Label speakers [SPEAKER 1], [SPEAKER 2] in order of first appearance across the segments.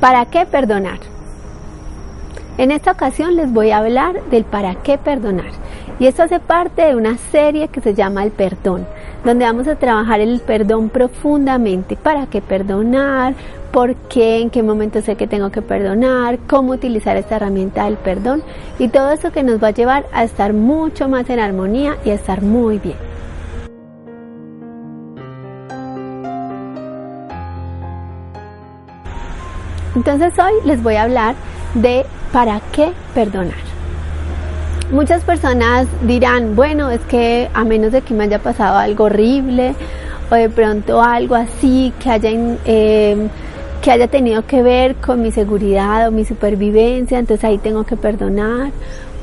[SPEAKER 1] ¿Para qué perdonar? En esta ocasión les voy a hablar del para qué perdonar. Y esto hace parte de una serie que se llama El Perdón, donde vamos a trabajar el perdón profundamente. ¿Para qué perdonar? ¿Por qué? ¿En qué momento sé que tengo que perdonar? ¿Cómo utilizar esta herramienta del perdón? Y todo eso que nos va a llevar a estar mucho más en armonía y a estar muy bien. Entonces hoy les voy a hablar de para qué perdonar. Muchas personas dirán, bueno, es que a menos de que me haya pasado algo horrible o de pronto algo así que haya, eh, que haya tenido que ver con mi seguridad o mi supervivencia, entonces ahí tengo que perdonar.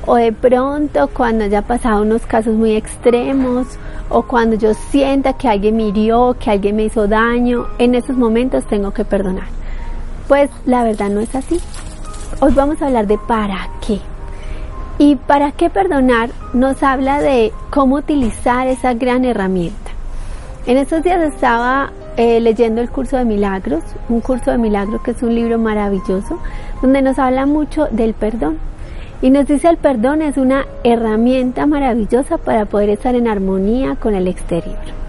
[SPEAKER 1] O de pronto cuando haya pasado unos casos muy extremos o cuando yo sienta que alguien me hirió, que alguien me hizo daño, en esos momentos tengo que perdonar. Pues la verdad no es así. Hoy vamos a hablar de para qué. Y para qué perdonar nos habla de cómo utilizar esa gran herramienta. En estos días estaba eh, leyendo el curso de milagros, un curso de milagros que es un libro maravilloso, donde nos habla mucho del perdón. Y nos dice el perdón es una herramienta maravillosa para poder estar en armonía con el exterior.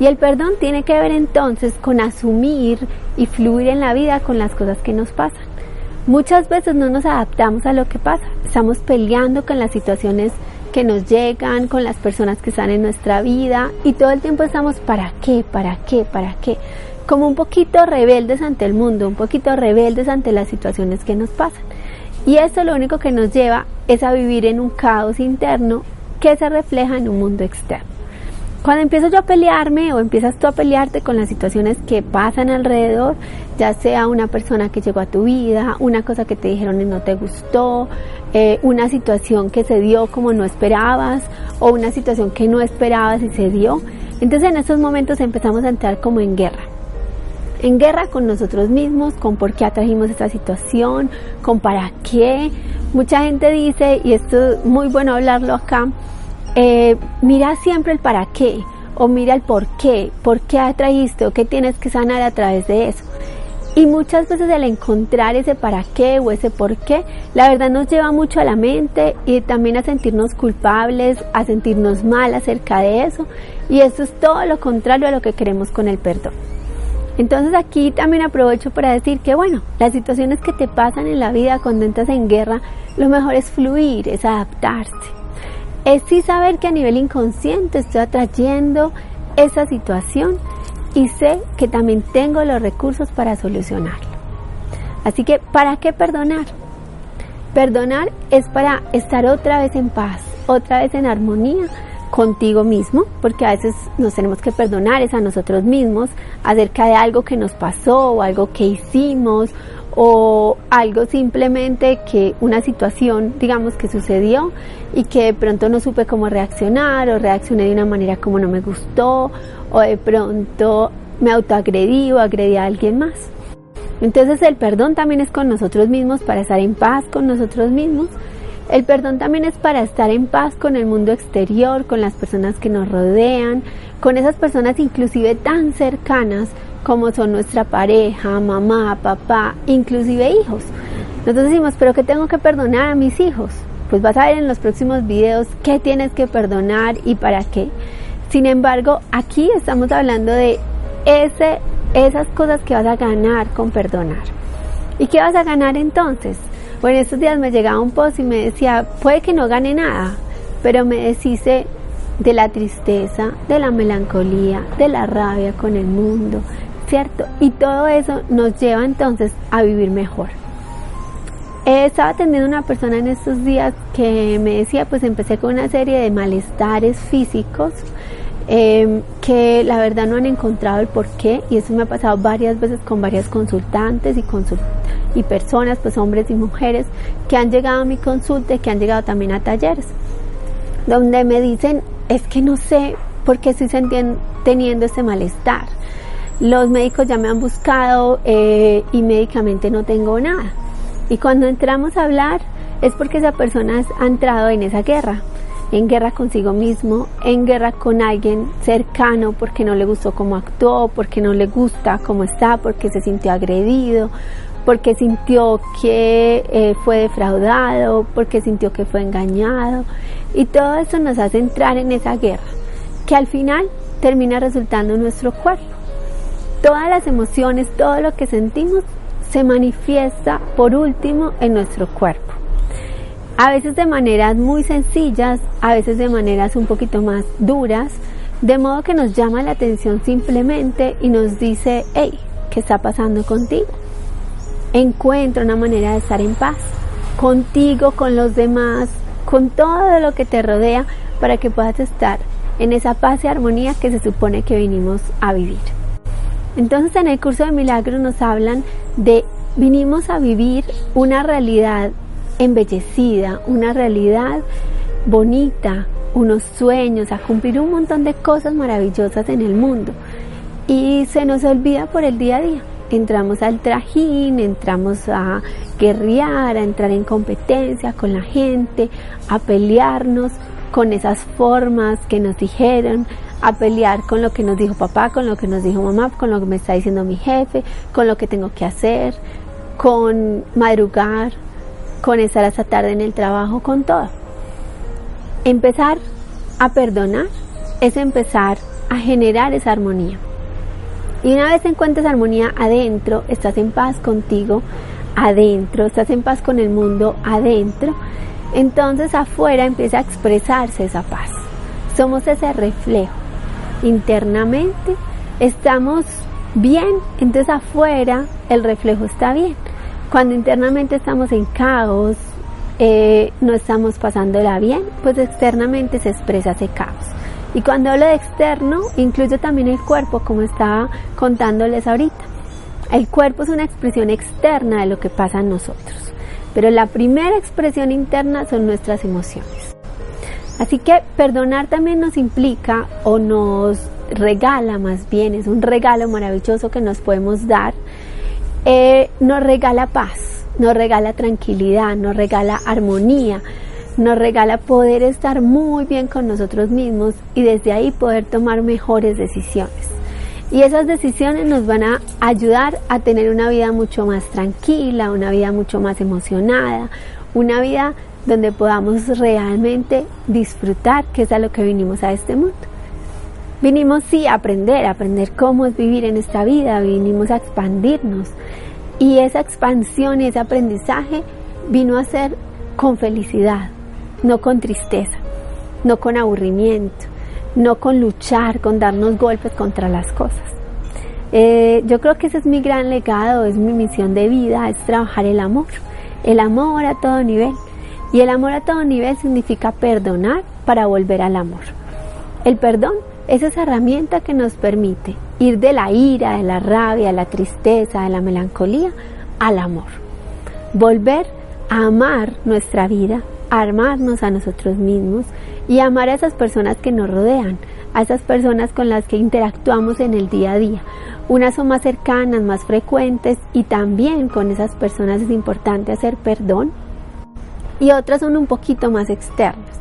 [SPEAKER 1] Y el perdón tiene que ver entonces con asumir y fluir en la vida con las cosas que nos pasan. Muchas veces no nos adaptamos a lo que pasa, estamos peleando con las situaciones que nos llegan, con las personas que están en nuestra vida y todo el tiempo estamos para qué, para qué, para qué, como un poquito rebeldes ante el mundo, un poquito rebeldes ante las situaciones que nos pasan. Y eso lo único que nos lleva es a vivir en un caos interno que se refleja en un mundo externo. Cuando empiezo yo a pelearme o empiezas tú a pelearte con las situaciones que pasan alrededor, ya sea una persona que llegó a tu vida, una cosa que te dijeron y no te gustó, eh, una situación que se dio como no esperabas o una situación que no esperabas y se dio, entonces en esos momentos empezamos a entrar como en guerra. En guerra con nosotros mismos, con por qué atrajimos esta situación, con para qué. Mucha gente dice, y esto es muy bueno hablarlo acá, eh, mira siempre el para qué o mira el por qué, por qué atrajiste o qué tienes que sanar a través de eso. Y muchas veces el encontrar ese para qué o ese por qué, la verdad nos lleva mucho a la mente y también a sentirnos culpables, a sentirnos mal acerca de eso. Y eso es todo lo contrario a lo que queremos con el perdón. Entonces aquí también aprovecho para decir que bueno, las situaciones que te pasan en la vida cuando entras en guerra, lo mejor es fluir, es adaptarse es sí saber que a nivel inconsciente estoy atrayendo esa situación y sé que también tengo los recursos para solucionarlo. Así que, ¿para qué perdonar? Perdonar es para estar otra vez en paz, otra vez en armonía contigo mismo, porque a veces nos tenemos que perdonar es a nosotros mismos acerca de algo que nos pasó o algo que hicimos o algo simplemente que una situación, digamos, que sucedió y que de pronto no supe cómo reaccionar o reaccioné de una manera como no me gustó o de pronto me autoagredí o agredí a alguien más. Entonces el perdón también es con nosotros mismos para estar en paz con nosotros mismos. El perdón también es para estar en paz con el mundo exterior, con las personas que nos rodean, con esas personas inclusive tan cercanas como son nuestra pareja, mamá, papá, inclusive hijos. Nosotros decimos, pero ¿qué tengo que perdonar a mis hijos? Pues vas a ver en los próximos videos qué tienes que perdonar y para qué. Sin embargo, aquí estamos hablando de ese, esas cosas que vas a ganar con perdonar. ¿Y qué vas a ganar entonces? Bueno, estos días me llegaba un post y me decía, puede que no gane nada, pero me deshice de la tristeza, de la melancolía, de la rabia con el mundo, ¿cierto? Y todo eso nos lleva entonces a vivir mejor. estaba atendiendo una persona en estos días que me decía, pues empecé con una serie de malestares físicos em, que la verdad no han encontrado el por qué y eso me ha pasado varias veces con varias consultantes y, y personas, pues hombres y mujeres que han llegado a mi consulta y que han llegado también a talleres, donde me dicen, es que no sé por qué estoy teniendo ese malestar. Los médicos ya me han buscado eh, y médicamente no tengo nada. Y cuando entramos a hablar es porque esa persona ha entrado en esa guerra, en guerra consigo mismo, en guerra con alguien cercano porque no le gustó cómo actuó, porque no le gusta cómo está, porque se sintió agredido, porque sintió que eh, fue defraudado, porque sintió que fue engañado. Y todo eso nos hace entrar en esa guerra, que al final termina resultando en nuestro cuerpo. Todas las emociones, todo lo que sentimos se manifiesta por último en nuestro cuerpo. A veces de maneras muy sencillas, a veces de maneras un poquito más duras, de modo que nos llama la atención simplemente y nos dice, hey, ¿qué está pasando contigo? Encuentra una manera de estar en paz, contigo, con los demás, con todo lo que te rodea, para que puedas estar en esa paz y armonía que se supone que vinimos a vivir. Entonces en el curso de milagros nos hablan de vinimos a vivir una realidad embellecida, una realidad bonita, unos sueños, a cumplir un montón de cosas maravillosas en el mundo. Y se nos olvida por el día a día. Entramos al trajín, entramos a guerrear, a entrar en competencia con la gente, a pelearnos con esas formas que nos dijeron, a pelear con lo que nos dijo papá, con lo que nos dijo mamá, con lo que me está diciendo mi jefe, con lo que tengo que hacer, con madrugar, con estar hasta tarde en el trabajo, con todo. Empezar a perdonar es empezar a generar esa armonía. Y una vez encuentres armonía adentro, estás en paz contigo adentro, estás en paz con el mundo adentro, entonces afuera empieza a expresarse esa paz. Somos ese reflejo internamente estamos bien, entonces afuera el reflejo está bien. Cuando internamente estamos en caos, eh, no estamos pasándola bien, pues externamente se expresa ese caos. Y cuando hablo de externo, incluyo también el cuerpo, como estaba contándoles ahorita. El cuerpo es una expresión externa de lo que pasa en nosotros, pero la primera expresión interna son nuestras emociones. Así que perdonar también nos implica o nos regala más bien, es un regalo maravilloso que nos podemos dar, eh, nos regala paz, nos regala tranquilidad, nos regala armonía, nos regala poder estar muy bien con nosotros mismos y desde ahí poder tomar mejores decisiones. Y esas decisiones nos van a ayudar a tener una vida mucho más tranquila, una vida mucho más emocionada, una vida donde podamos realmente disfrutar, que es a lo que vinimos a este mundo. Vinimos sí a aprender, a aprender cómo es vivir en esta vida, vinimos a expandirnos. Y esa expansión y ese aprendizaje vino a ser con felicidad, no con tristeza, no con aburrimiento, no con luchar, con darnos golpes contra las cosas. Eh, yo creo que ese es mi gran legado, es mi misión de vida, es trabajar el amor, el amor a todo nivel y el amor a todo nivel significa perdonar para volver al amor. El perdón es esa herramienta que nos permite ir de la ira, de la rabia, de la tristeza, de la melancolía al amor. Volver a amar nuestra vida, a amarnos a nosotros mismos y amar a esas personas que nos rodean, a esas personas con las que interactuamos en el día a día. Unas son más cercanas, más frecuentes y también con esas personas es importante hacer perdón y otras son un poquito más externas.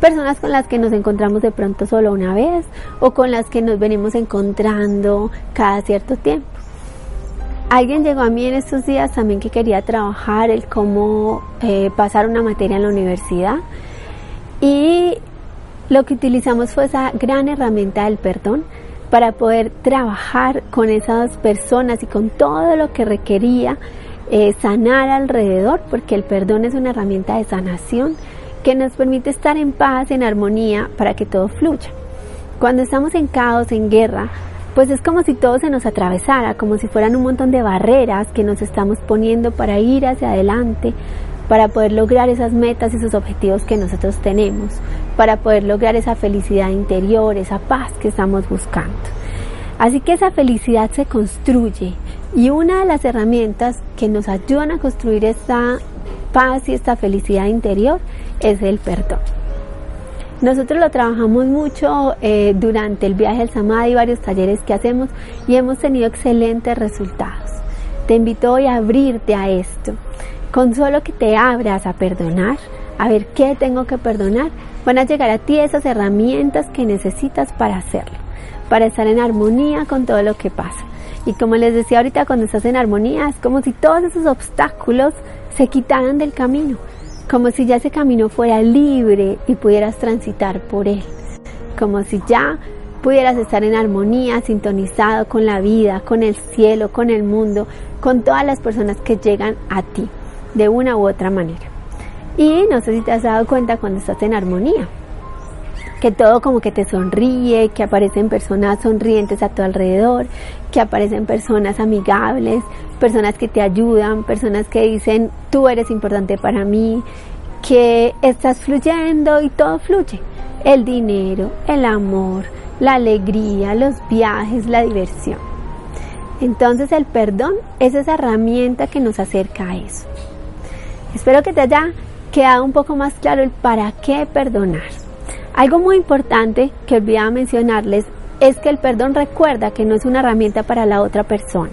[SPEAKER 1] Personas con las que nos encontramos de pronto solo una vez o con las que nos venimos encontrando cada cierto tiempo. Alguien llegó a mí en estos días también que quería trabajar el cómo eh, pasar una materia en la universidad y lo que utilizamos fue esa gran herramienta del perdón para poder trabajar con esas personas y con todo lo que requería eh, sanar alrededor, porque el perdón es una herramienta de sanación que nos permite estar en paz, en armonía, para que todo fluya. Cuando estamos en caos, en guerra, pues es como si todo se nos atravesara, como si fueran un montón de barreras que nos estamos poniendo para ir hacia adelante, para poder lograr esas metas esos objetivos que nosotros tenemos, para poder lograr esa felicidad interior, esa paz que estamos buscando. Así que esa felicidad se construye y una de las herramientas que nos ayudan a construir esta paz y esta felicidad interior es el perdón. Nosotros lo trabajamos mucho eh, durante el viaje al Samadhi, varios talleres que hacemos y hemos tenido excelentes resultados. Te invito hoy a abrirte a esto. Con solo que te abras a perdonar, a ver qué tengo que perdonar, van a llegar a ti esas herramientas que necesitas para hacerlo, para estar en armonía con todo lo que pasa. Y como les decía ahorita, cuando estás en armonía, es como si todos esos obstáculos se quitaran del camino, como si ya ese camino fuera libre y pudieras transitar por él, como si ya pudieras estar en armonía, sintonizado con la vida, con el cielo, con el mundo, con todas las personas que llegan a ti, de una u otra manera. Y no sé si te has dado cuenta cuando estás en armonía, que todo como que te sonríe, que aparecen personas sonrientes a tu alrededor, que aparecen personas amigables, personas que te ayudan, personas que dicen tú eres importante para mí, que estás fluyendo y todo fluye. El dinero, el amor, la alegría, los viajes, la diversión. Entonces el perdón es esa herramienta que nos acerca a eso. Espero que te haya quedado un poco más claro el para qué perdonar. Algo muy importante que olvidaba mencionarles es que el perdón recuerda que no es una herramienta para la otra persona.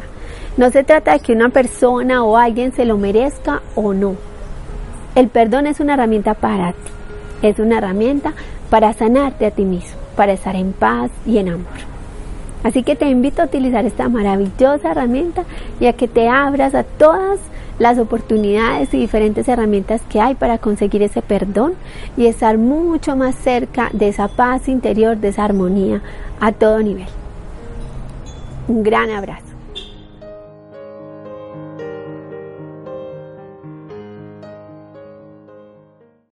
[SPEAKER 1] No se trata de que una persona o alguien se lo merezca o no. El perdón es una herramienta para ti. Es una herramienta para sanarte a ti mismo, para estar en paz y en amor. Así que te invito a utilizar esta maravillosa herramienta y a que te abras a todas las oportunidades y diferentes herramientas que hay para conseguir ese perdón y estar mucho más cerca de esa paz interior, de esa armonía a todo nivel. Un gran abrazo.